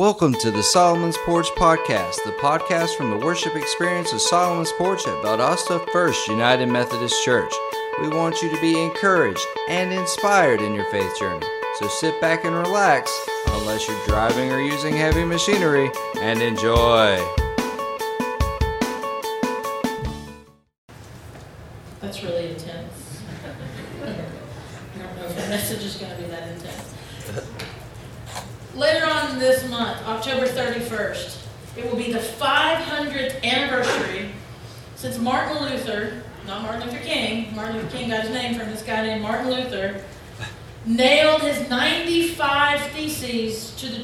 Welcome to the Solomon's Porch Podcast, the podcast from the worship experience of Solomon's Porch at Valdosta First United Methodist Church. We want you to be encouraged and inspired in your faith journey. So sit back and relax, unless you're driving or using heavy machinery, and enjoy.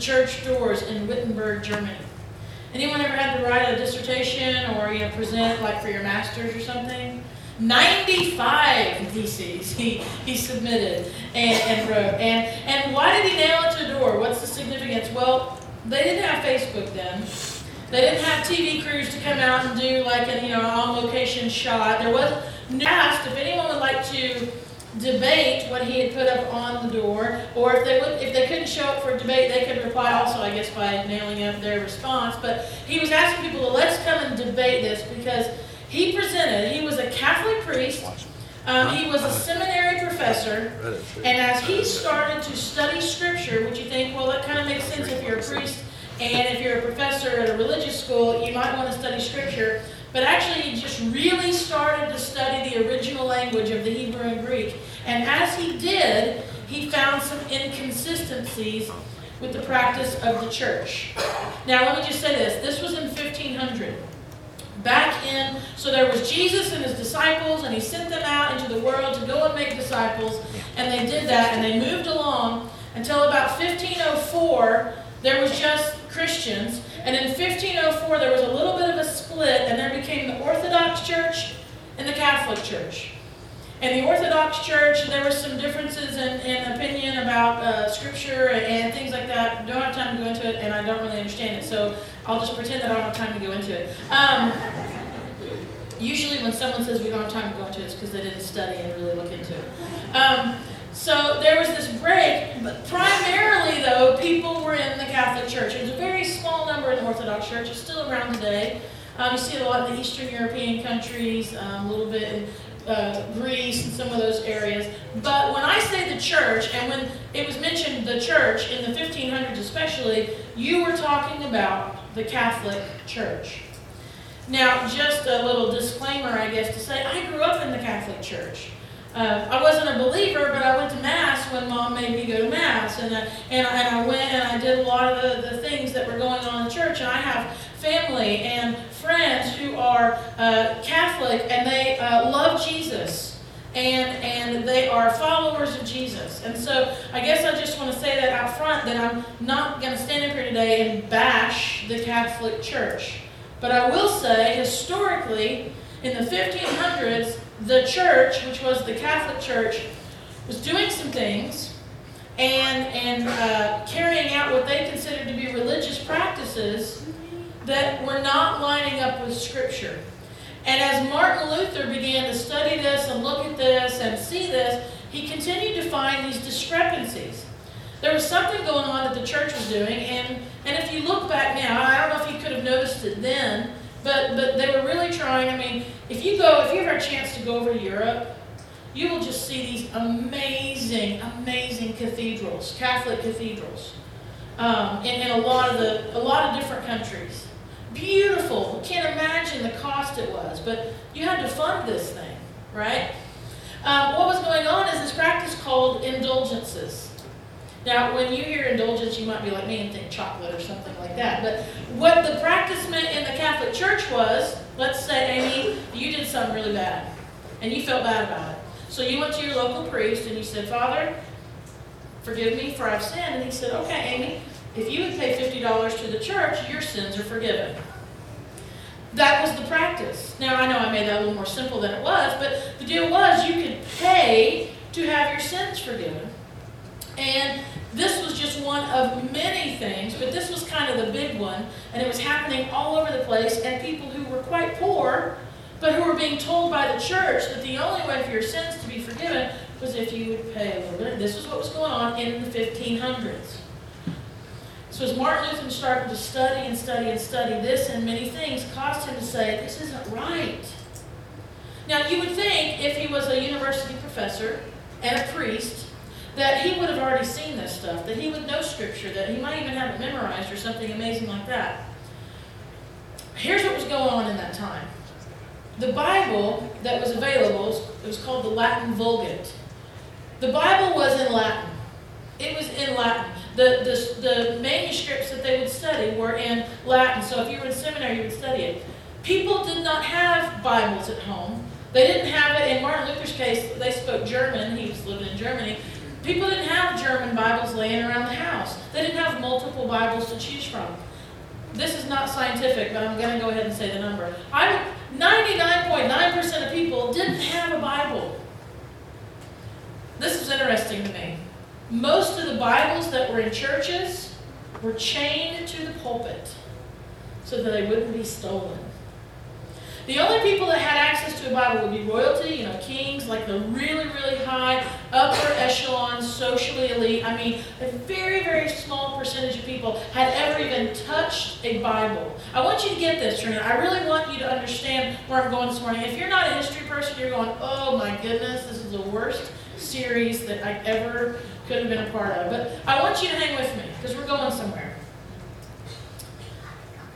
Church doors in Wittenberg, Germany. Anyone ever had to write a dissertation or you know present like for your masters or something? 95 theses he, he submitted and, and wrote. And, and why did he nail it to the door? What's the significance? Well, they didn't have Facebook then. They didn't have TV crews to come out and do like a you know on location shot. There was asked if anyone would like to debate what he had put up on the door, or if they would, if they couldn't show up for debate, they could reply also, I guess, by nailing up their response. But he was asking people to let's come and debate this because he presented. He was a Catholic priest. Um, he was a seminary professor, and as he started to study Scripture, which you think, well, that kind of makes sense if you're a priest and if you're a professor at a religious school, you might want to study Scripture. But actually, he just really started to study the original language of the Hebrew and Greek. And as he did, he found some inconsistencies with the practice of the church. Now, let me just say this this was in 1500. Back in, so there was Jesus and his disciples, and he sent them out into the world to go and make disciples, and they did that, and they moved along until about 1504. There was just Christians, and in 1504 there was a little bit of a split, and there became the Orthodox Church and the Catholic Church. In the Orthodox Church, there were some differences in, in opinion about uh, Scripture and, and, things like that. Don't have time to go into it, and I don't really understand it, so I'll just pretend that I don't have time to go into it. Um, usually, when someone says we don't have time to go into it, it's because they didn't study and really look into it. Um, so there was this break, but primarily, though, people were in the Catholic Church. Was a very small number in the Orthodox Church. It's still around today. Um, you see it a lot in the Eastern European countries, um, a little bit in uh, Greece and some of those areas. But when I say the church, and when it was mentioned the church in the 1500s especially, you were talking about the Catholic Church. Now, just a little disclaimer, I guess, to say I grew up in the Catholic Church. Uh, I wasn't a believer, but I went to Mass when Mom made me go to Mass. And, uh, and, and I went and I did a lot of the, the things that were going on in church. And I have family and friends who are uh, Catholic and they uh, love Jesus. And, and they are followers of Jesus. And so I guess I just want to say that out front that I'm not going to stand up here today and bash the Catholic Church. But I will say, historically, in the 1500s, the church, which was the Catholic Church, was doing some things and, and uh, carrying out what they considered to be religious practices that were not lining up with Scripture. And as Martin Luther began to study this and look at this and see this, he continued to find these discrepancies. There was something going on that the church was doing, and, and if you look back now, I don't know if you could have noticed it then, but, but they were really trying. I mean, if you go, if you ever have a chance to go over to Europe, you will just see these amazing, amazing cathedrals, Catholic cathedrals, um, in, in a lot of the, a lot of different countries. Beautiful. Can't imagine the cost it was, but you had to fund this thing, right? Um, what was going on is this practice called indulgences. Now, when you hear indulgence, you might be like me and think chocolate or something like that. But what the practice meant in the Catholic Church was, let's say, Amy, you did something really bad, and you felt bad about it. So you went to your local priest and you said, Father, forgive me for I've sinned. And he said, okay, Amy, if you would pay $50 to the church, your sins are forgiven. That was the practice. Now, I know I made that a little more simple than it was, but the deal was you could pay to have your sins forgiven. And this was just one of many things, but this was kind of the big one, and it was happening all over the place, and people who were quite poor, but who were being told by the church that the only way for your sins to be forgiven was if you would pay a little bit. This was what was going on in the 1500s. So as Martin Luther started to study and study and study this and many things caused him to say, this isn't right. Now you would think if he was a university professor and a priest, that he would have already seen this stuff, that he would know scripture, that he might even have it memorized or something amazing like that. Here's what was going on in that time. The Bible that was available, it was called the Latin Vulgate. The Bible was in Latin. It was in Latin. The, the, the manuscripts that they would study were in Latin. So if you were in seminary, you would study it. People did not have Bibles at home. They didn't have it. In Martin Luther's case, they spoke German. He was living in Germany. People didn't have German Bibles laying around the house. They didn't have multiple Bibles to choose from. This is not scientific, but I'm going to go ahead and say the number. I 99.9% of people didn't have a Bible. This is interesting to me. Most of the Bibles that were in churches were chained to the pulpit so that they wouldn't be stolen. The only people that had access to a Bible would be royalty, you know, kings, like the really, really high, upper echelon, socially elite. I mean, a very, very small percentage of people had ever even touched a Bible. I want you to get this, Trina. I really want you to understand where I'm going this morning. If you're not a history person, you're going, oh my goodness, this is the worst series that I ever could have been a part of. But I want you to hang with me because we're going somewhere.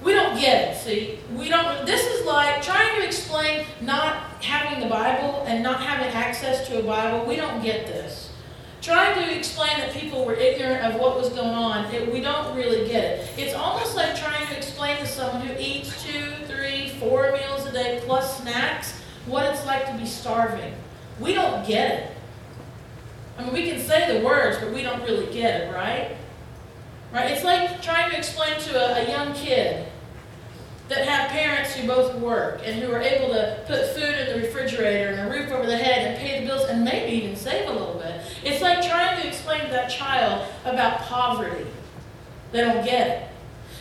We don't get it, see? We don't, this is like trying to explain not having the Bible and not having access to a Bible. We don't get this. Trying to explain that people were ignorant of what was going on, it, we don't really get it. It's almost like trying to explain to someone who eats two, three, four meals a day plus snacks what it's like to be starving. We don't get it. I mean, we can say the words, but we don't really get it, right? Right? It's like trying to explain to a, a young kid that have parents who both work and who are able to put food in the refrigerator and a roof over the head and pay the bills and maybe even save a little bit. It's like trying to explain to that child about poverty. They don't get it.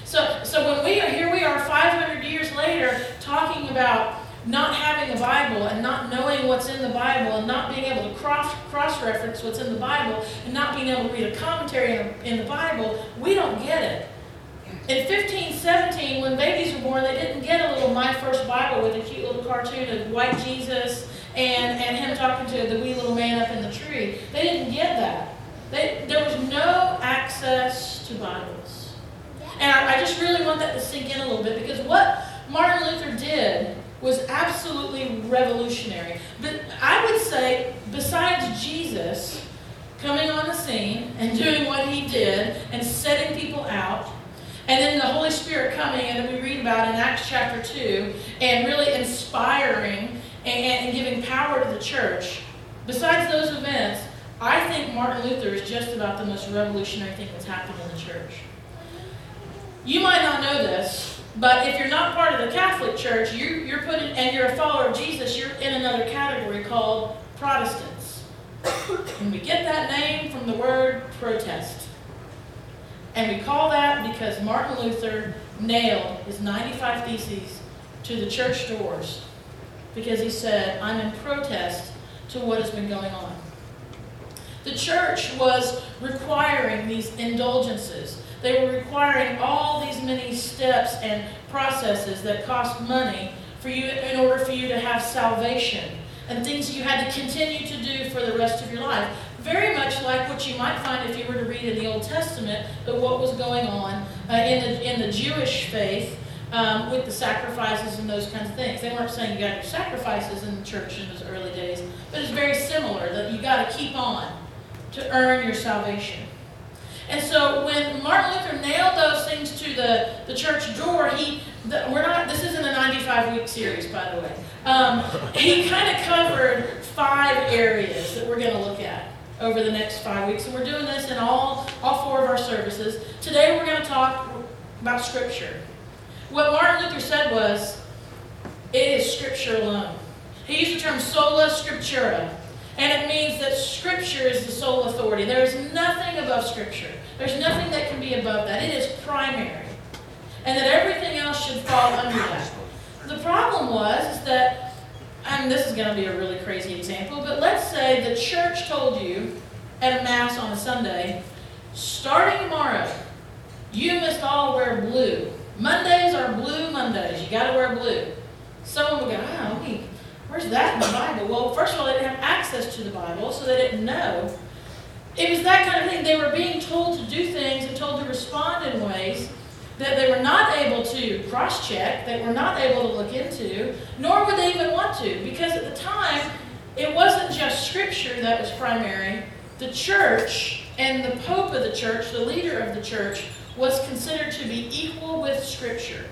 So, so when we are here, we are 500 years later talking about not having a Bible and not knowing what's in the Bible and not being able to cross cross reference what's in the Bible and not being able to read a commentary in, in the Bible, we don't get it. In 1517, when babies were born, they didn't get a little My First Bible with a cute little cartoon of white Jesus and, and him talking to the wee little man up in the tree. They didn't get that. They, there was no access to Bibles. And I, I just really want that to sink in a little bit because what Martin Luther did was absolutely revolutionary. But I would say, besides Jesus coming on the scene and doing what he did and setting people out, and then the Holy Spirit coming, and then we read about in Acts chapter 2, and really inspiring and, and giving power to the church. Besides those events, I think Martin Luther is just about the most revolutionary thing that's happened in the church. You might not know this, but if you're not part of the Catholic Church, you're, you're put in, and you're a follower of Jesus, you're in another category called Protestants. and we get that name from the word protest. And we call that because Martin Luther nailed his 95 Theses to the church doors because he said, I'm in protest to what has been going on. The church was requiring these indulgences. They were requiring all these many steps and processes that cost money for you in order for you to have salvation and things you had to continue to do for the rest of your life very much like what you might find if you were to read in the Old Testament, but what was going on uh, in, the, in the Jewish faith um, with the sacrifices and those kinds of things. They weren't saying you got do sacrifices in the church in those early days, but it's very similar that you got to keep on to earn your salvation. And so when Martin Luther nailed those things to the, the church door, he the, we're not this isn't a 95 week series by the way. Um, he kind of covered five areas that we're going to look at over the next five weeks. And we're doing this in all, all four of our services. Today we're going to talk about Scripture. What Martin Luther said was, it is Scripture alone. He used the term sola scriptura, and it means that Scripture is the sole authority. There is nothing above Scripture. There's nothing that can be above that. It is primary. And that everything else should fall under that. The problem was is and this is going to be a really crazy example, but let's say the church told you at a Mass on a Sunday, starting tomorrow, You must all wear blue. Mondays are blue Mondays. You got to wear blue. Someone would go, oh, wait, where's that in the Bible? Well, first of all, they didn't have access to the Bible, so they didn't know. It was that kind of thing. They were being told to do things and told to respond in ways that they were not able to cross check, they were not able to look into, nor would they even want to, because at the time, it wasn't just Scripture that was primary. The church and the Pope of the church, the leader of the church, was considered to be equal with Scripture.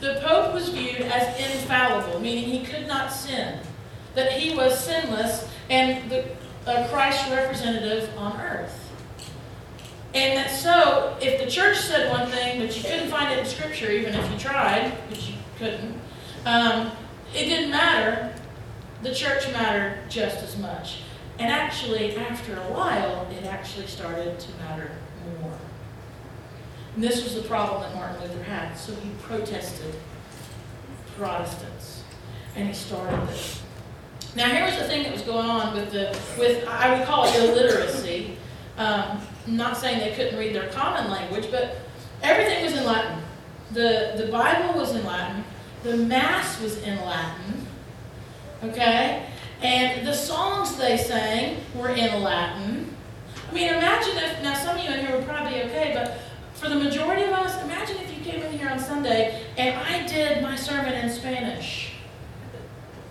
The Pope was viewed as infallible, meaning he could not sin, that he was sinless and the uh, Christ's representative on earth. And so, if the church said one thing, but you couldn't find it in Scripture, even if you tried, which you couldn't, um, it didn't matter. The church mattered just as much. And actually, after a while, it actually started to matter more. And this was the problem that Martin Luther had. So he protested Protestants. And he started this. Now, here was the thing that was going on with the, with I would call it illiteracy. Um, Not saying they couldn't read their common language, but everything was in Latin. The, the Bible was in Latin. The Mass was in Latin. Okay? And the songs they sang were in Latin. I mean, imagine if, now some of you in here would probably be okay, but for the majority of us, imagine if you came in here on Sunday and I did my sermon in Spanish.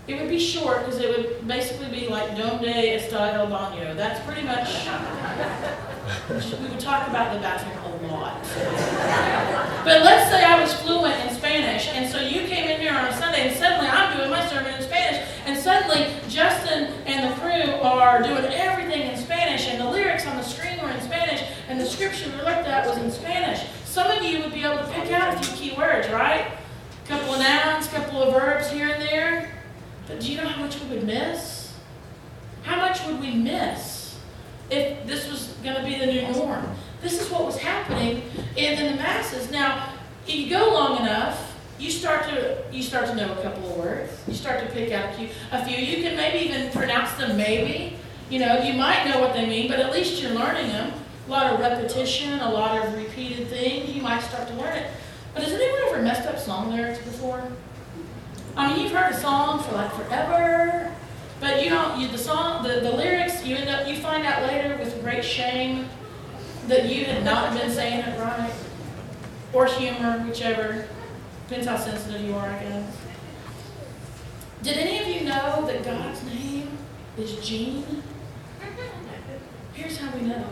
It would be short because it would basically be like Donde está el baño. That's pretty much, we would talk about the bathroom a lot. But let's say I was fluent in Spanish, and so you came in here on a Sunday, and suddenly I'm doing my sermon in Spanish, and suddenly Justin and the crew are doing everything in Spanish, and the lyrics on the screen were in Spanish, and the scripture we looked at was in Spanish. Some of you would be able to pick out a few key words, right? A couple of nouns, a couple of verbs here and there. But do you know how much we would miss? How much would we miss if this was going to be the new norm? This is what was happening in, in the masses. Now, if you go long enough, you start to you start to know a couple of words. You start to pick out a few. A few. You can maybe even pronounce them. Maybe you know you might know what they mean, but at least you're learning them. A lot of repetition, a lot of repeated things. You might start to learn it. But has anyone ever messed up song lyrics before? I mean, you've heard a song for like forever, but you don't. You, the song, the, the lyrics, you end up you find out later with great shame that you had not been saying it right, or humor, whichever. Depends how sensitive you are, I guess. Did any of you know that God's name is Gene? Here's how we know.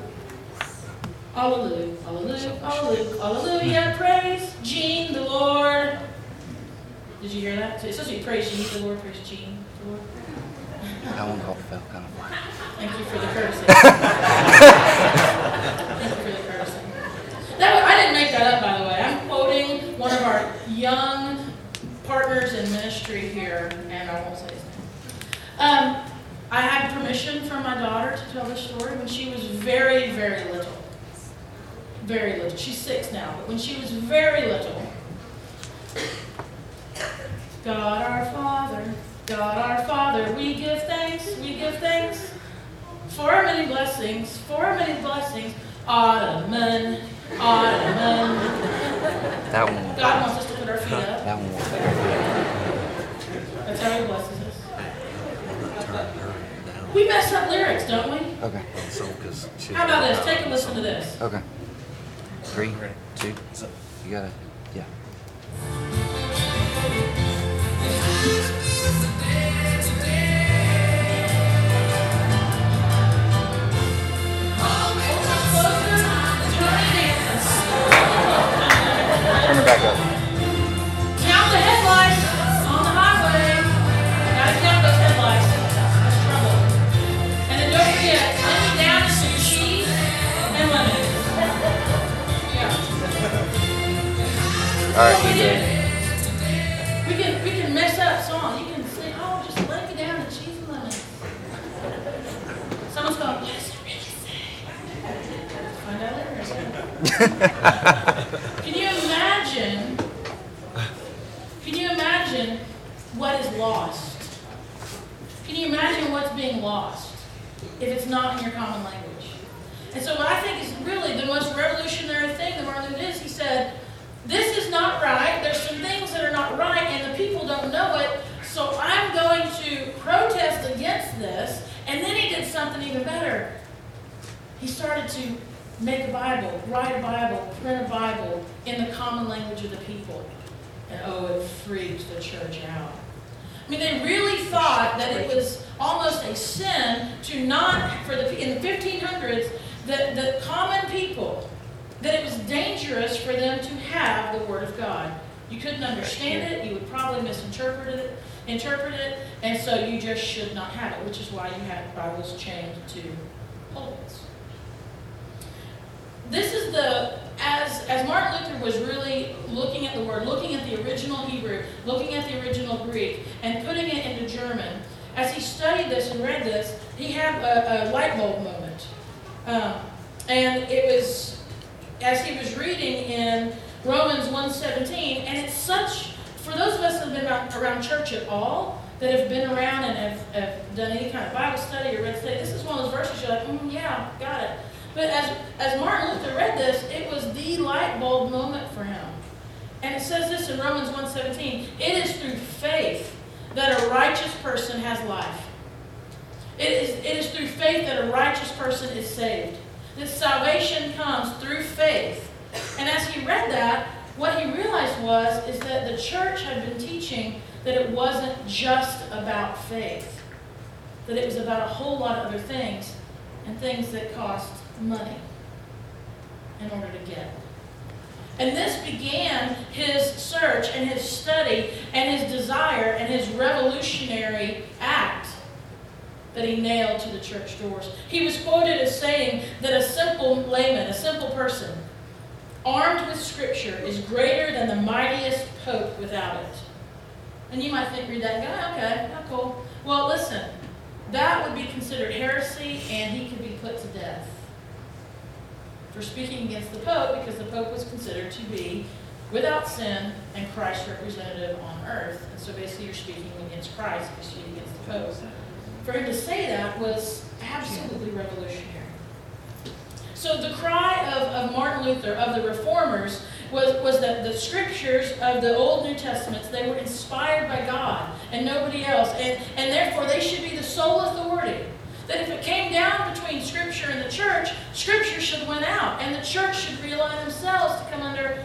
Hallelujah, hallelujah, hallelujah, hallelujah, praise Gene the Lord. Did you hear that? It's supposed to be praise Gene the Lord, praise Gene the Lord. That one called felt kind of flat. Thank you for the courtesy. Thank you for the courtesy. That, I didn't make that up, by the way. I'm quoting one of our young partners in ministry here, and I won't say his name. Um, I had permission from my daughter to tell this story when she was very, very little. Very little. She's six now, but when she was very little, God our Father, God our Father, we give thanks, we give thanks for our many blessings, for our many blessings. Ottoman, Ottoman. That one. God wants us to put our feet up. That one won't. That's how He blesses us. We mess up lyrics, don't we? Okay. How about this? Take a listen to this. Okay. Three, two, you got it. Yeah. Write a Bible, print a Bible in the common language of the people. And oh, it freaked the church out. I mean, they really thought that it was almost a sin to not, for the in the 1500s, that the common people, that it was dangerous for them to have the Word of God. You couldn't understand it. You would probably misinterpret it, interpret it, and so you just should not have it, which is why you had Bibles chained to pulpits. This is the as as Martin Luther was really looking at the word, looking at the original Hebrew, looking at the original Greek, and putting it into German. As he studied this and read this, he had a, a light bulb moment, um, and it was as he was reading in Romans 1:17, and it's such for those of us that have been around, church at all, that have been around and have, have done any kind of Bible study or read study, this is one of those verses you're like, mm, yeah, got it. But as, as Martin Luther read this, it was the light bulb moment for him. And it says this in Romans 1.17, it is through faith that a righteous person has life. It is, it is through faith that a righteous person is saved. This salvation comes through faith. And as he read that, what he realized was is that the church had been teaching that it wasn't just about faith, that it was about a whole lot of other things and things that cost money in order to get. And this began his search and his study and his desire and his revolutionary act that he nailed to the church doors. He was quoted as saying that a simple layman, a simple person, armed with Scripture, is greater than the mightiest pope without it. And you might think, read that and go, okay, oh, cool. Well, listen, that would be considered heresy, and he could be put to death for speaking against the Pope because the Pope was considered to be without sin and Christ's representative on earth. And so basically you're speaking against Christ because you're against the Pope. For him to say that was absolutely revolutionary. So the cry of, of Martin Luther, of the reformers, was, was that the scriptures of the Old New Testaments, they were inspired by God and nobody else. And, and therefore they should be the sole authority that if it came down between Scripture and the church, Scripture should win out, and the church should realign themselves to come under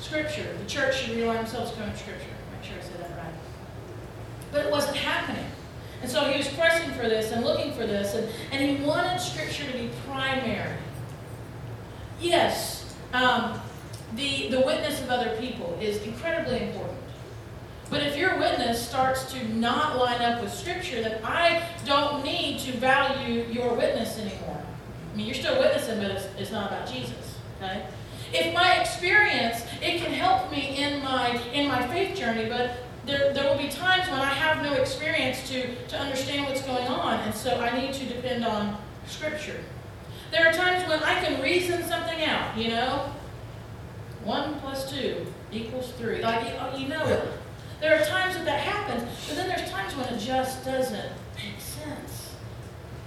Scripture. The church should realign themselves to come under Scripture. Make sure I said that right. But it wasn't happening. And so he was pressing for this and looking for this, and, and he wanted Scripture to be primary. Yes, um, the, the witness of other people is incredibly important. But if your witness starts to not line up with Scripture, then I don't need to value your witness anymore. I mean, you're still witnessing, but it's, it's not about Jesus. Okay? If my experience, it can help me in my in my faith journey, but there, there will be times when I have no experience to, to understand what's going on, and so I need to depend on Scripture. There are times when I can reason something out, you know? One plus two equals three. Like, you know it. There are times that that happens, but then there's times when it just doesn't make sense.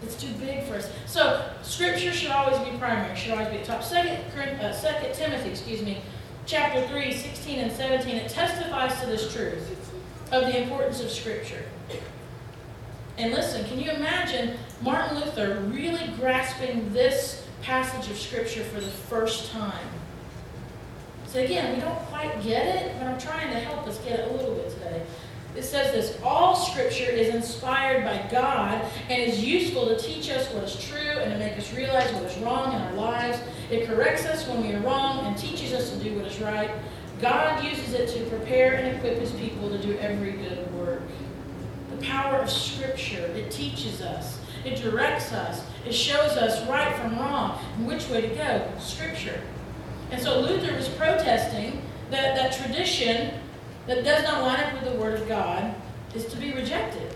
It's too big for us. So Scripture should always be primary. Should always be top. Second, uh, Second Timothy, excuse me, chapter three, 16 and 17. It testifies to this truth of the importance of Scripture. And listen, can you imagine Martin Luther really grasping this passage of Scripture for the first time? So again, we don't quite get it, but I'm trying to help us get it a little bit today. It says this All scripture is inspired by God and is useful to teach us what is true and to make us realize what is wrong in our lives. It corrects us when we are wrong and teaches us to do what is right. God uses it to prepare and equip his people to do every good work. The power of scripture, it teaches us, it directs us, it shows us right from wrong and which way to go. Scripture. And so Luther was protesting that that tradition that does not line up with the Word of God is to be rejected.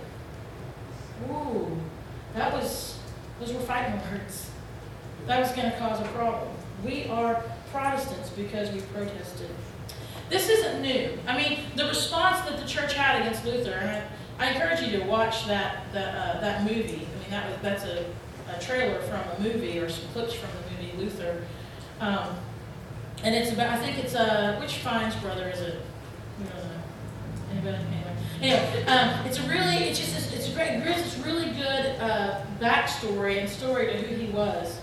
Ooh, that was, those were fighting words. That was going to cause a problem. We are Protestants because we protested. This isn't new. I mean, the response that the church had against Luther, and I, I encourage you to watch that, that, uh, that movie. I mean, that was, that's a, a trailer from a movie or some clips from the movie Luther. Um, and it's about, I think it's, uh, which Fiennes brother is it? We don't know. Anybody? Anyway. Anyway, um, it's a really, it's just, this- it's a great, it's really good uh, backstory and story to who he was.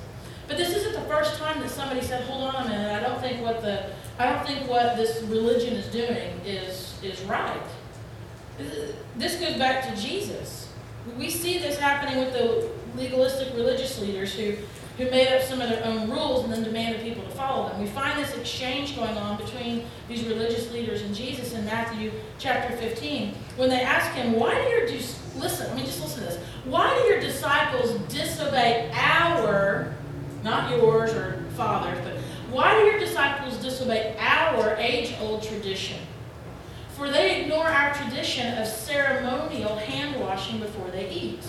But this isn't the first time that somebody said, hold on a minute, I don't think what the, I don't think what this religion is doing is, is right. This goes back to Jesus. We see this happening with the legalistic religious leaders who, who made up some of their own rules and then demanded people to follow them. We find this exchange going on between these religious leaders and Jesus in Matthew chapter 15. When they ask him, why do your, listen, I mean, just listen to this. Why do your disciples disobey our, not yours or father's, but why do your disciples disobey our age-old tradition? For they ignore our tradition of ceremonial hand washing before they eat.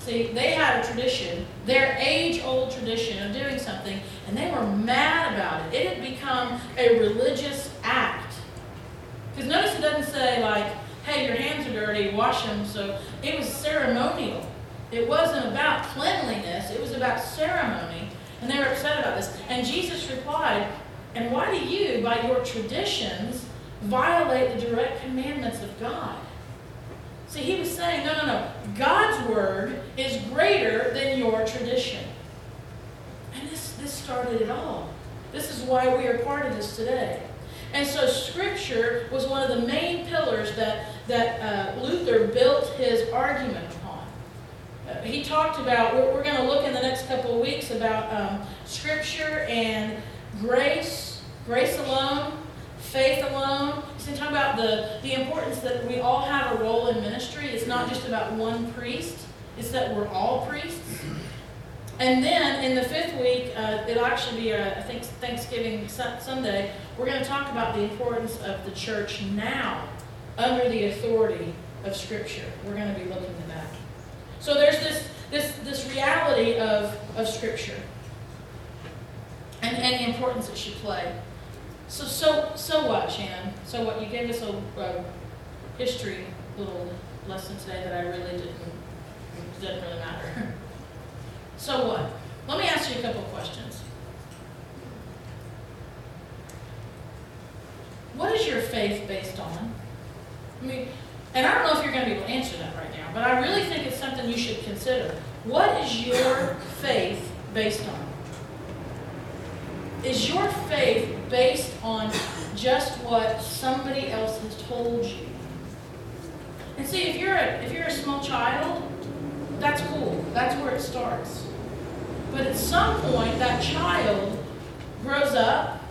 See, they had a tradition, their age old tradition of doing something, and they were mad about it. It had become a religious act. Because notice it doesn't say, like, hey, your hands are dirty, wash them. So it was ceremonial. It wasn't about cleanliness, it was about ceremony. And they were upset about this. And Jesus replied, And why do you, by your traditions, violate the direct commandments of God. See, he was saying, no, no, no. God's word is greater than your tradition. And this, this started it all. This is why we are part of this today. And so Scripture was one of the main pillars that, that uh, Luther built his argument upon. Uh, he talked about, we're, we're going to look in the next couple of weeks about um, Scripture and grace, grace alone, faith alone. Talk about the, the importance that we all have a role in ministry. It's not just about one priest, it's that we're all priests. And then in the fifth week, uh, it'll actually be, a, I think, Thanksgiving Sunday, we're going to talk about the importance of the church now under the authority of Scripture. We're going to be looking at that. So there's this, this, this reality of, of Scripture and, and the importance it should play. So, so, so what, Shannon? So what? You gave us a, a history little lesson today that I really didn't, doesn't really matter. So what? Let me ask you a couple questions. What is your faith based on? I mean, and I don't know if you're going to be able to answer that right now, but I really think it's something you should consider. What is your faith based on? Is your faith based on just what somebody else has told you? And see, if you're a, if you're a small child, that's cool. That's where it starts. But at some point, that child grows up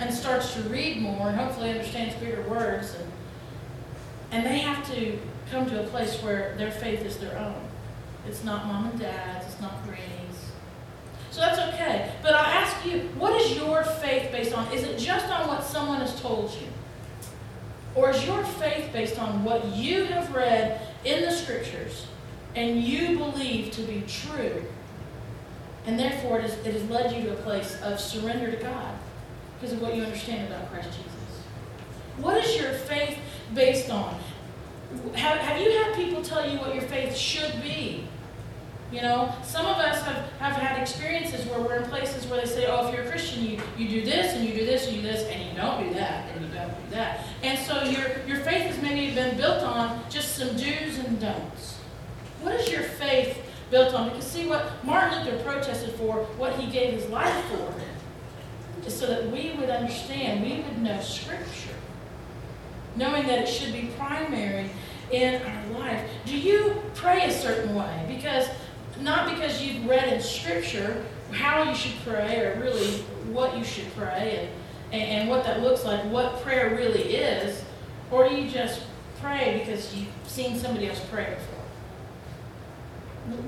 and starts to read more and hopefully understands bigger words. And, and they have to come to a place where their faith is their own. It's not mom and dad's, it's not granny's. So that's okay. But I ask you, what is your faith based on? Is it just on what someone has told you? Or is your faith based on what you have read in the scriptures and you believe to be true? And therefore, it, is, it has led you to a place of surrender to God because of what you understand about Christ Jesus. What is your faith based on? Have, have you had people tell you what your faith should be? You know, some of us have, have had experiences where we're in places where they say, oh, if you're a Christian, you, you do this and you do this and you do this, and you don't do that and you don't do that. And so your, your faith has maybe been built on just some do's and don'ts. What is your faith built on? Because see what Martin Luther protested for, what he gave his life for, is so that we would understand, we would know Scripture, knowing that it should be primary in our life. Do you pray a certain way? Because not because you've read in Scripture how you should pray or really what you should pray and, and, what that looks like, what prayer really is, or do you just pray because you've seen somebody else pray before?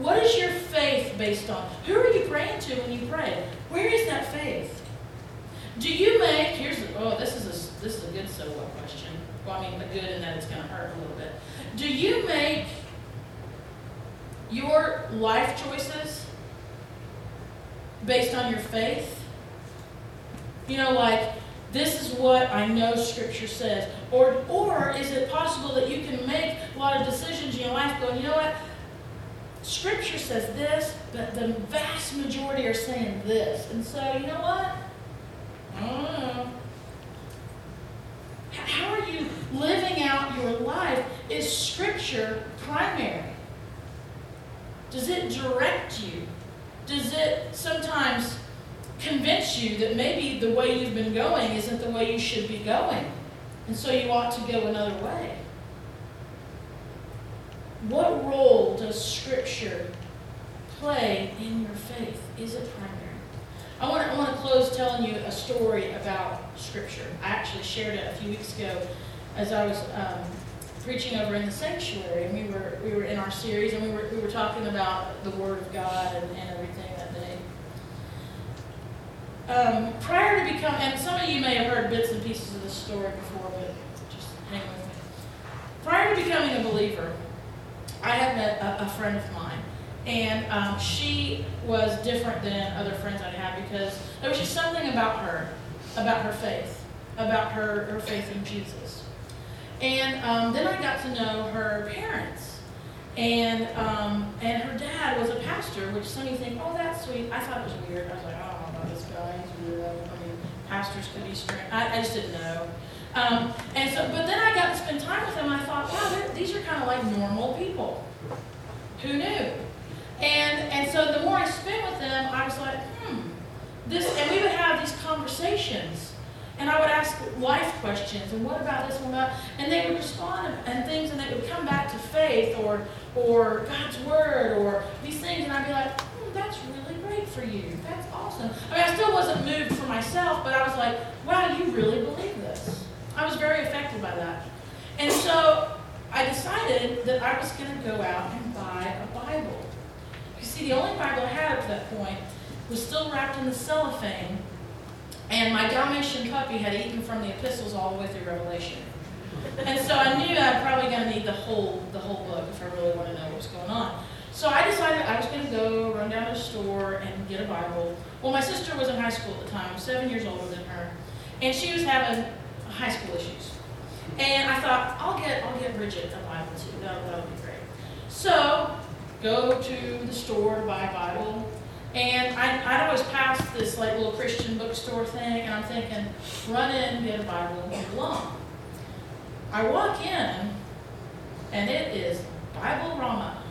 What is your faith based on? Who are you praying to when you pray? Where is that faith? Do you make here's oh this is a this is a good so what question. Well, I mean, but good in that it's going to hurt a little bit. Do you make your life choices based on your faith? You know, like this is what I know Scripture says, or or is it possible that you can make a lot of decisions in your life, going, you know what? Scripture says this, but the vast majority are saying this. And so, you know what? I don't know. How are you living out your life? Is Scripture primary? Does it direct you? Does it sometimes convince you that maybe the way you've been going isn't the way you should be going? And so you ought to go another way. What role does Scripture play in your faith? Is it primary? I want, to, I want to close telling you a story about Scripture. I actually shared it a few weeks ago as I was um, preaching over in the sanctuary, and we were we were in our series, and we were we were talking about the Word of God and, and everything that day. Um, prior to becoming, and some of you may have heard bits and pieces of this story before, but just hang with me. Prior to becoming a believer, I had met a, a friend of mine, and um, she was different than other friends I had because there was just something about her, about her faith, about her, her faith in Jesus. And um, then I got to know her parents. And um, and her dad was a pastor, which some of you think, oh, that's sweet. I thought it was weird. I was like, I don't know about this guy. He's weird. I mean, pastors could be strange. I, I just didn't know. Um, and so, but then I got to spend time with them. I thought, wow, these are kind of like normal people. Who knew? And and so the more I spent with them, I was like, hmm, this. And we would have these conversations, and I would ask life questions, and what about this one? About, and they would respond and things, and they would come back to faith or or God's word or these things, and I'd be like, hmm, that's really great for you. That's awesome. I mean, I still wasn't moved for myself, but I was like, wow, you really believe this. I was very affected by that. And so I decided that I was going to go out and buy a Bible. You see, the only Bible I had at that point was still wrapped in the cellophane, and my Dalmatian puppy had eaten from the epistles all the way through Revelation. And so I knew I was probably going to need the whole the whole book if I really want to know what's going on. So I decided I was going to go run down to the store and get a Bible. Well, my sister was in high school at the time, seven years older than her, and she was having high school issues. And I thought, I'll get I'll get Bridget a Bible too. That'll, that'll be great. So go to the store to buy a Bible. And I, I'd always pass this like little Christian bookstore thing, and I'm thinking, run in, get a Bible, and move along. I walk in, and it is Bible Rama.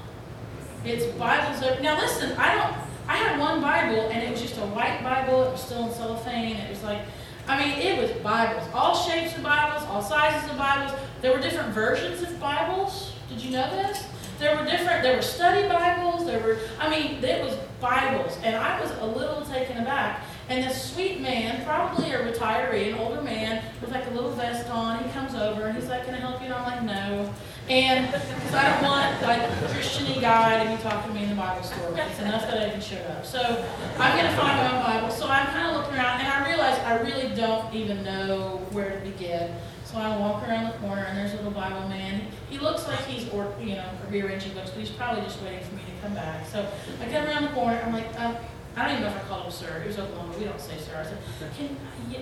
It's Bibles. Now listen, I don't. I had one Bible, and it was just a white Bible. It was still in cellophane. It was like I mean, it was Bibles, all shapes of Bibles, all sizes of Bibles. There were different versions of Bibles. Did you know this? There were different, there were study Bibles, there were, I mean, it was Bibles. And I was a little taken aback. And this sweet man, probably a retiree, an older man, with like a little vest on, he comes over and he's like, Can I help you? And I'm like, No. And because I don't want like a Christiany guy to be talking to me in the Bible store. It's enough that I even showed up. So I'm going to find my own Bible. So I'm kind of looking around, and I realize I really don't even know where to begin. So I walk around the corner, and there's a little Bible man. He looks like he's, or you know, rearranging books, but he's probably just waiting for me to come back. So I come around the corner. I'm like, um, I don't even know if I called him sir. It was Oklahoma. We don't say sir. I said, can,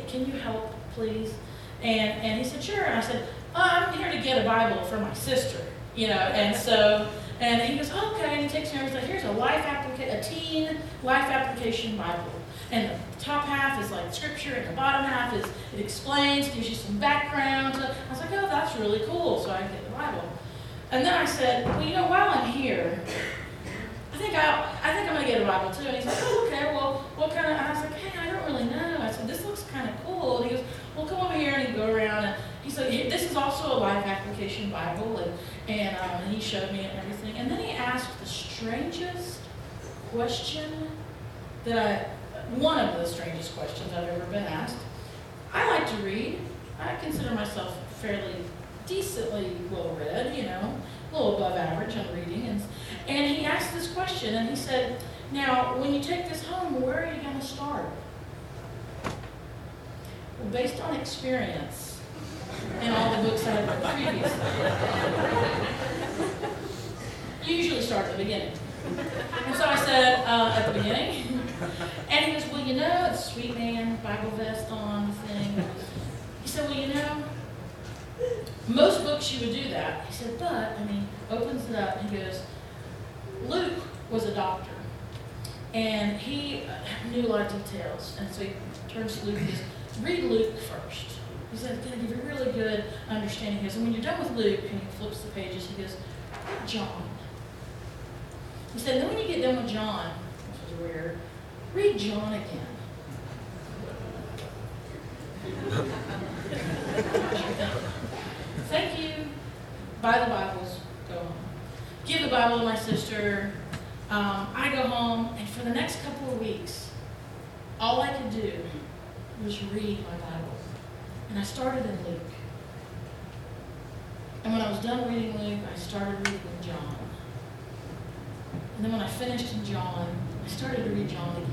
can you help, please? And, and he said, sure. And I said, oh, I'm here to get a Bible for my sister, you know. And so, and he goes, oh, okay. And he takes me over. He's like, here's a life application, a teen life application Bible. And the top half is like scripture, and the bottom half is it explains, gives you some background. I was like, oh, that's really cool. So I get the Bible. And then I said, well, you know, while I'm here, I think I, I think I'm gonna get a Bible too. And he's like, oh, okay. Well, what kind of? I was like, hey, I don't really know. I said, this looks kind of cool. And he goes, well, come over here and he go around and like, this is also a life application Bible, and and, um, and he showed me and everything. And then he asked the strangest question that I, one of the strangest questions I've ever been asked. I like to read. I consider myself fairly decently well read, you know, a little above average on reading. And, and he asked this question, and he said, Now, when you take this home, where are you going to start? Well, based on experience and all the books I've read previously, you usually start at the beginning. And so I said, uh, at the beginning. And he goes, well, you know, it's sweet man, Bible vest on thing. He said, well, you know, most books you would do that. He said, but, and he opens it up and he goes, Luke was a doctor. And he knew a lot of details. And so he turns to Luke and says, read Luke first. He said, it's going to give you a really good understanding. Goes, and when you're done with Luke, and he flips the pages, he goes, John. He said, then when you get done with John, which is weird, read John again. Thank you. Buy the Bibles. Go home. Give the Bible to my sister. Um, I go home, and for the next couple of weeks, all I could do was read my Bible. And I started in Luke. And when I was done reading Luke, I started reading John. And then when I finished in John, I started to read John again.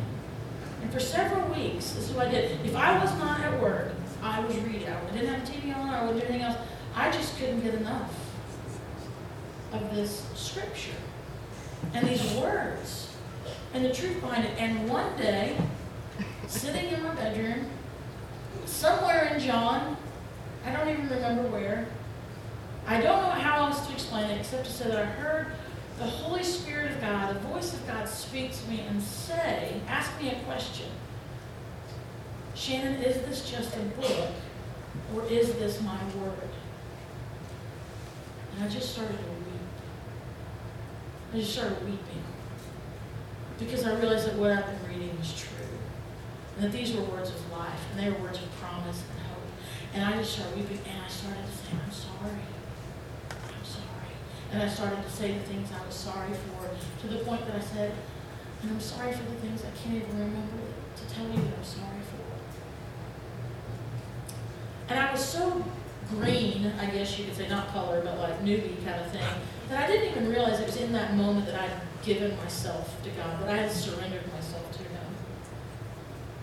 And for several weeks, this is what I did. If I was not at work, I was reading. I didn't have TV on, I wouldn't do anything else. I just couldn't get enough of this scripture and these words and the truth behind it. And one day, sitting in my bedroom, somewhere in John, I don't even remember where, I don't know how else to explain it except to say that I heard the Holy Spirit of God, the voice of God speak to me and say, ask me a question. Shannon, is this just a book or is this my word? And I just started to weep. I just started weeping because I realized that what I've been reading was true and that these were words of life and they were words of promise and hope. And I just started weeping and I started to say, I'm sorry. I'm sorry. And I started to say the things I was sorry for to the point that I said, and I'm sorry for the things I can't even remember to tell you that I'm sorry for. And I was so green, I guess you could say, not color, but like newbie kind of thing, that I didn't even realize it was in that moment that I'd given myself to God, that I had surrendered myself to Him.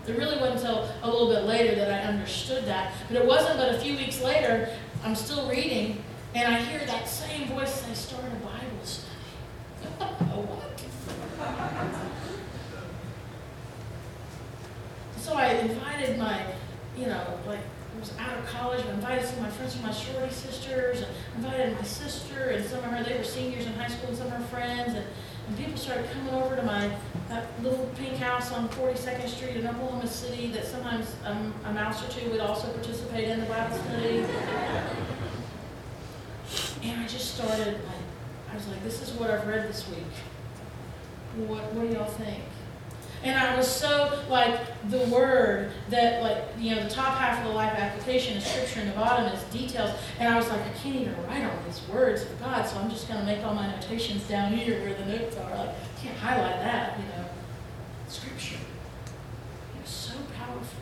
It really wasn't until a little bit later that I understood that. But it wasn't but a few weeks later, I'm still reading, and I hear that same voice say, start a Bible study. what? so I invited my, you know, like I was out of college, I invited some of my friends from my sorority sisters, and invited my sister, and some of her, they were seniors in high school, and some of her friends, and, and people started coming over to my that little pink house on 42nd Street in Oklahoma City that sometimes um, a mouse or two would also participate in the Bible study. and I just started, like, I was like, this is what I've read this week. What, what do y'all think? And I was so like the word that like you know the top half of the life application is scripture and the bottom is details. And I was like, I can't even write all these words of God, so I'm just gonna make all my notations down here where the notes are. Like, I can't highlight that, you know. Scripture. It was so powerful.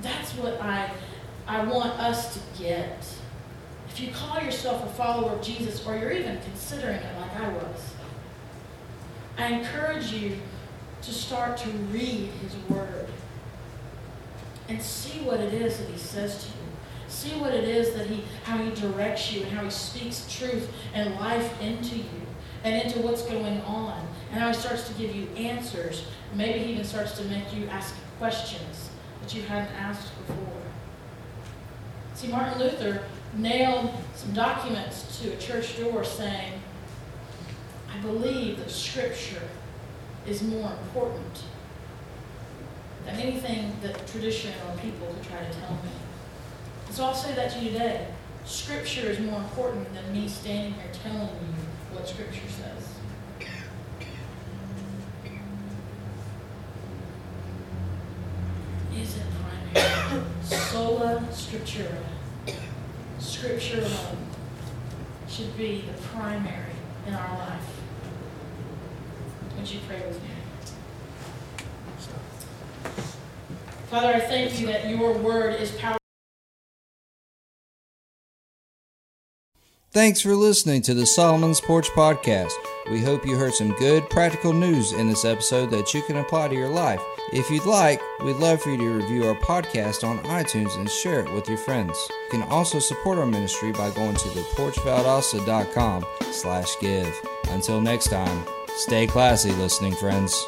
That's what I I want us to get. If you call yourself a follower of Jesus or you're even considering it like I was, I encourage you to start to read His Word and see what it is that He says to you. See what it is that He, how He directs you and how He speaks truth and life into you and into what's going on. And how He starts to give you answers. Maybe He even starts to make you ask questions that you hadn't asked before. See, Martin Luther nailed some documents to a church door saying, believe that Scripture is more important than anything that tradition or people could try to tell me. And so I'll say that to you today. Scripture is more important than me standing here telling you what Scripture says. Is it primary? Sola Scriptura. Scripture alone should be the primary in our life. Would you pray with me? Father, I thank you that your word is powerful. Thanks for listening to the Solomon's Porch Podcast. We hope you heard some good, practical news in this episode that you can apply to your life. If you'd like, we'd love for you to review our podcast on iTunes and share it with your friends. You can also support our ministry by going to theporchvaldosta.com slash give. Until next time, stay classy, listening friends.